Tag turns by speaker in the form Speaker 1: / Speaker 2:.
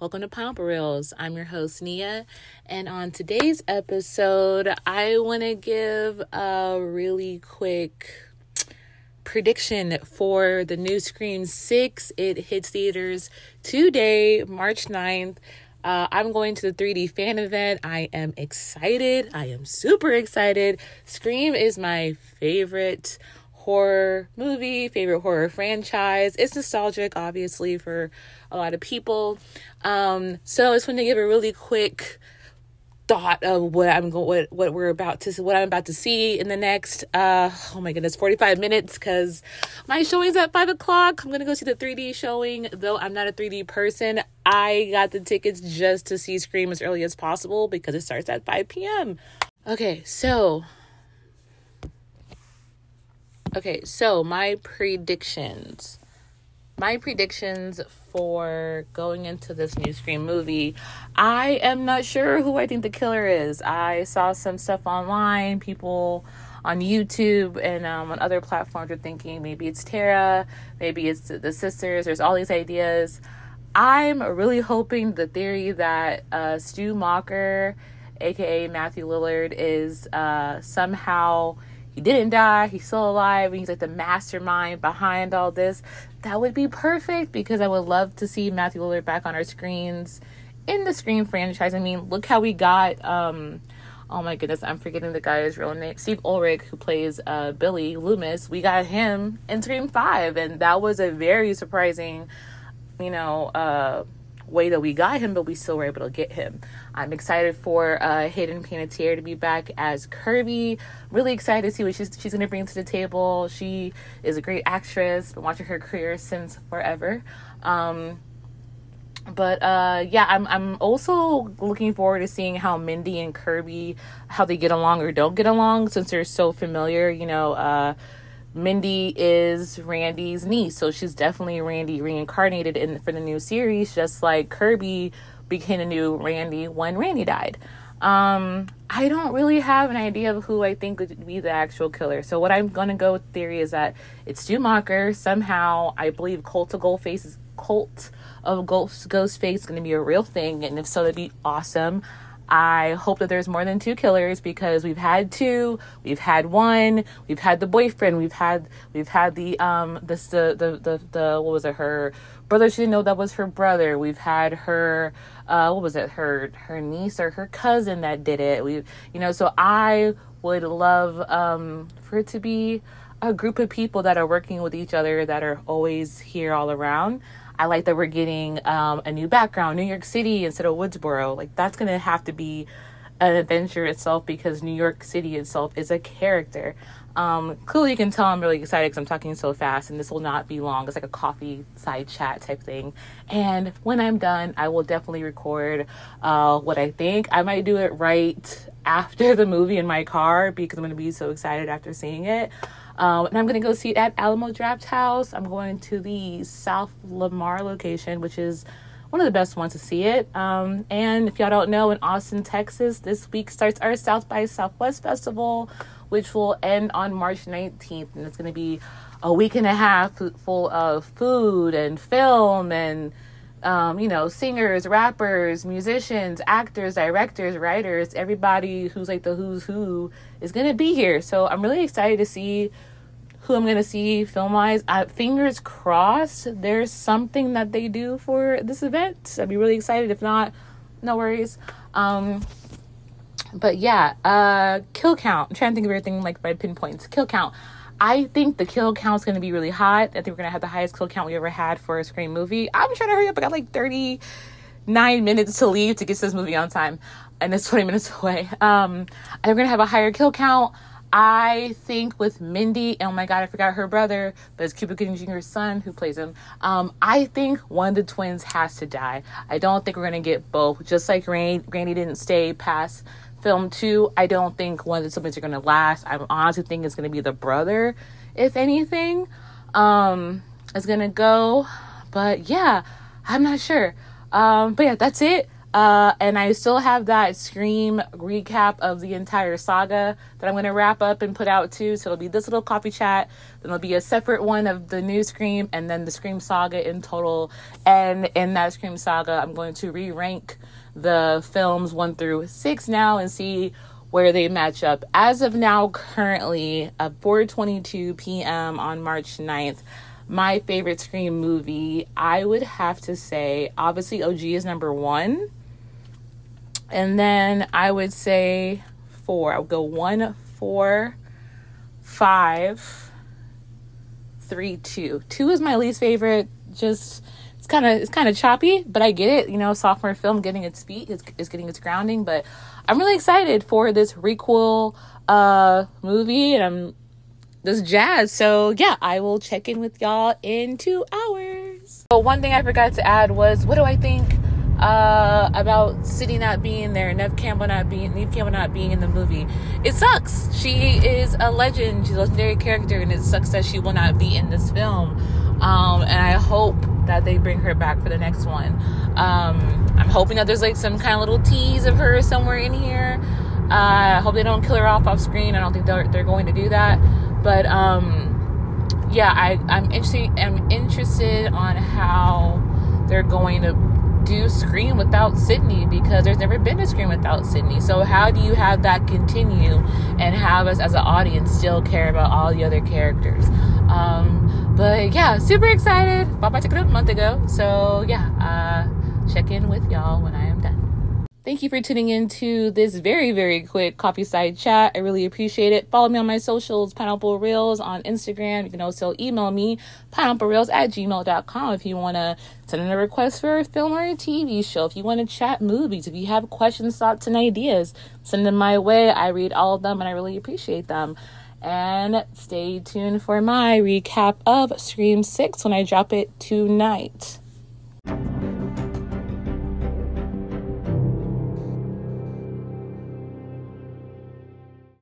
Speaker 1: Welcome to Pineapple Reels. I'm your host, Nia, and on today's episode, I want to give a really quick prediction for the new Scream 6. It hits theaters today, March 9th. Uh, I'm going to the 3D fan event. I am excited. I am super excited. Scream is my favorite horror movie, favorite horror franchise. It's nostalgic, obviously, for a lot of people. Um, so I just want to give a really quick thought of what I'm going, what what we're about to, what I'm about to see in the next, uh, oh my goodness, 45 minutes because my showing's at five o'clock. I'm gonna go see the 3D showing. Though I'm not a 3D person, I got the tickets just to see Scream as early as possible because it starts at 5 p.m. Okay, so Okay, so my predictions. My predictions for going into this new Scream movie. I am not sure who I think the killer is. I saw some stuff online, people on YouTube and um, on other platforms are thinking maybe it's Tara, maybe it's the sisters. There's all these ideas. I'm really hoping the theory that uh, Stu Macher, aka Matthew Lillard, is uh, somehow he didn't die, he's still alive, and he's like the mastermind behind all this. That would be perfect because I would love to see Matthew Lillard back on our screens in the Scream franchise. I mean, look how we got um oh my goodness, I'm forgetting the guy's real name. Skeet Ulrich, who plays uh Billy Loomis, we got him in Scream 5, and that was a very surprising, you know, uh way that we got him, but we still were able to get him. I'm excited for uh, Hayden Panettiere to be back as Kirby. Really excited to see what she's she's going to bring to the table. She is a great actress. Been watching her career since forever. Um, but uh, yeah, I'm I'm also looking forward to seeing how Mindy and Kirby how they get along or don't get along since they're so familiar. You know. Uh, Mindy is Randy's niece, so she's definitely Randy reincarnated in for the new series, just like Kirby became a new Randy when Randy died. Um, I don't really have an idea of who I think would be the actual killer. So what I'm gonna go with theory is that it's Stu Macher. Somehow, I believe Cult of Ghostface is Cult of Ghost Ghostface is gonna be a real thing, and if so, that'd be awesome. I hope that there's more than two killers because we've had two, we've had one, we've had the boyfriend, we've had we've had the um this the the the, the what was it her brother she didn't know that was her brother. We've had her uh what was it her her niece or her cousin that did it. We you know so I would love um for it to be a group of people that are working with each other that are always here all around. I like that we're getting um, a new background, New York City instead of Woodsboro. Like that's gonna have to be an adventure itself because New York City itself is a character. Um, clearly, you can tell I'm really excited because I'm talking so fast, and this will not be long. It's like a coffee side chat type thing. And when I'm done, I will definitely record uh, what I think. I might do it right after the movie in my car because I'm going to be so excited after seeing it. Um, and I'm going to go see it at Alamo Drafthouse. I'm going to the South Lamar location, which is one of the best ones to see it. Um, and if y'all don't know, in Austin, Texas, this week starts our South by Southwest Festival, which will end on March 19th. And it's going to be a week and a half full of food and film and um, you know, singers, rappers, musicians, actors, directors, writers, everybody who's like the who's who is going to be here. So I'm really excited to see who I'm gonna see film wise. Fingers crossed, there's something that they do for this event. I'd be really excited. If not, no worries. Um, but yeah, uh, kill count. I'm trying to think of everything like by pinpoints. Kill count. I think the kill count is going to be really hot. I think we're to have the highest kill count we ever had for a Scream movie. I'm trying to hurry up. I got like 39 minutes to leave to get to this movie on time, and it's 20 minutes away. Um, and we're going to have a higher kill count. I think with Mindy, oh my god, I forgot her brother, but it's Cuba Gooding Jr.'s son who plays him. Um, I think one of the twins has to die. I don't think we're gonna get both. Just like Rain, Granny didn't stay past film two, I don't think one of the siblings are gonna last. I honestly think it's gonna be the brother, if anything, um, is gonna go. But yeah, I'm not sure. Um, but yeah, that's it. Uh, and I still have that Scream recap of the entire saga that I'm going to wrap up and put out too. So it'll be this little coffee chat, then there'll be a separate one of the new Scream, and then the Scream saga in total. And in that Scream saga, I'm going to re rank the films one through six now and see where they match up. As of now, currently at 4:22 p.m. on March 9th, my favorite Scream movie, I would have to say, obviously OG is number one. And then I would say four. I would go one, four, five, three, two. Two is my least favorite. Just it's kind of it's kind of choppy, but I get it. You know, sophomore film getting its feet is, is getting its grounding. But I'm really excited for this requel uh movie, and I'm this jazz. So yeah, I will check in with y'all in two hours. But one thing I forgot to add was what do I think uh, about Sidney not being there, Neve Campbell not being, Neve Campbell not being in the movie. It sucks. She is a legend. She's a legendary character, and it sucks that she will not be in this film. Um, and I hope that they bring her back for the next one. Um, I'm hoping that there's like some kind of little tease of her somewhere in here. Uh, I hope they don't kill her off off screen. I don't think they're they're going to do that. But um, yeah, I I'm interested. I'm interested on how they're going to do Scream without Sidney because there's never been a Scream without Sidney. So how do you have that continue and have us as an audience still care about all the other characters? Um, but yeah, super excited. Bought my ticket a month ago. So yeah, uh, check in with y'all when I am done. Thank you for tuning in to this very, very quick coffee side chat. I really appreciate it. Follow me on my socials, Pineapple Reels on Instagram. You can also email me, pineapplereels at gmail.com if you want to send in a request for a film or a TV show. If you want to chat movies, if you have questions, thoughts, and ideas, send them my way. I read all of them and I really appreciate them. And stay tuned for my recap of Scream 6 when I drop it tonight.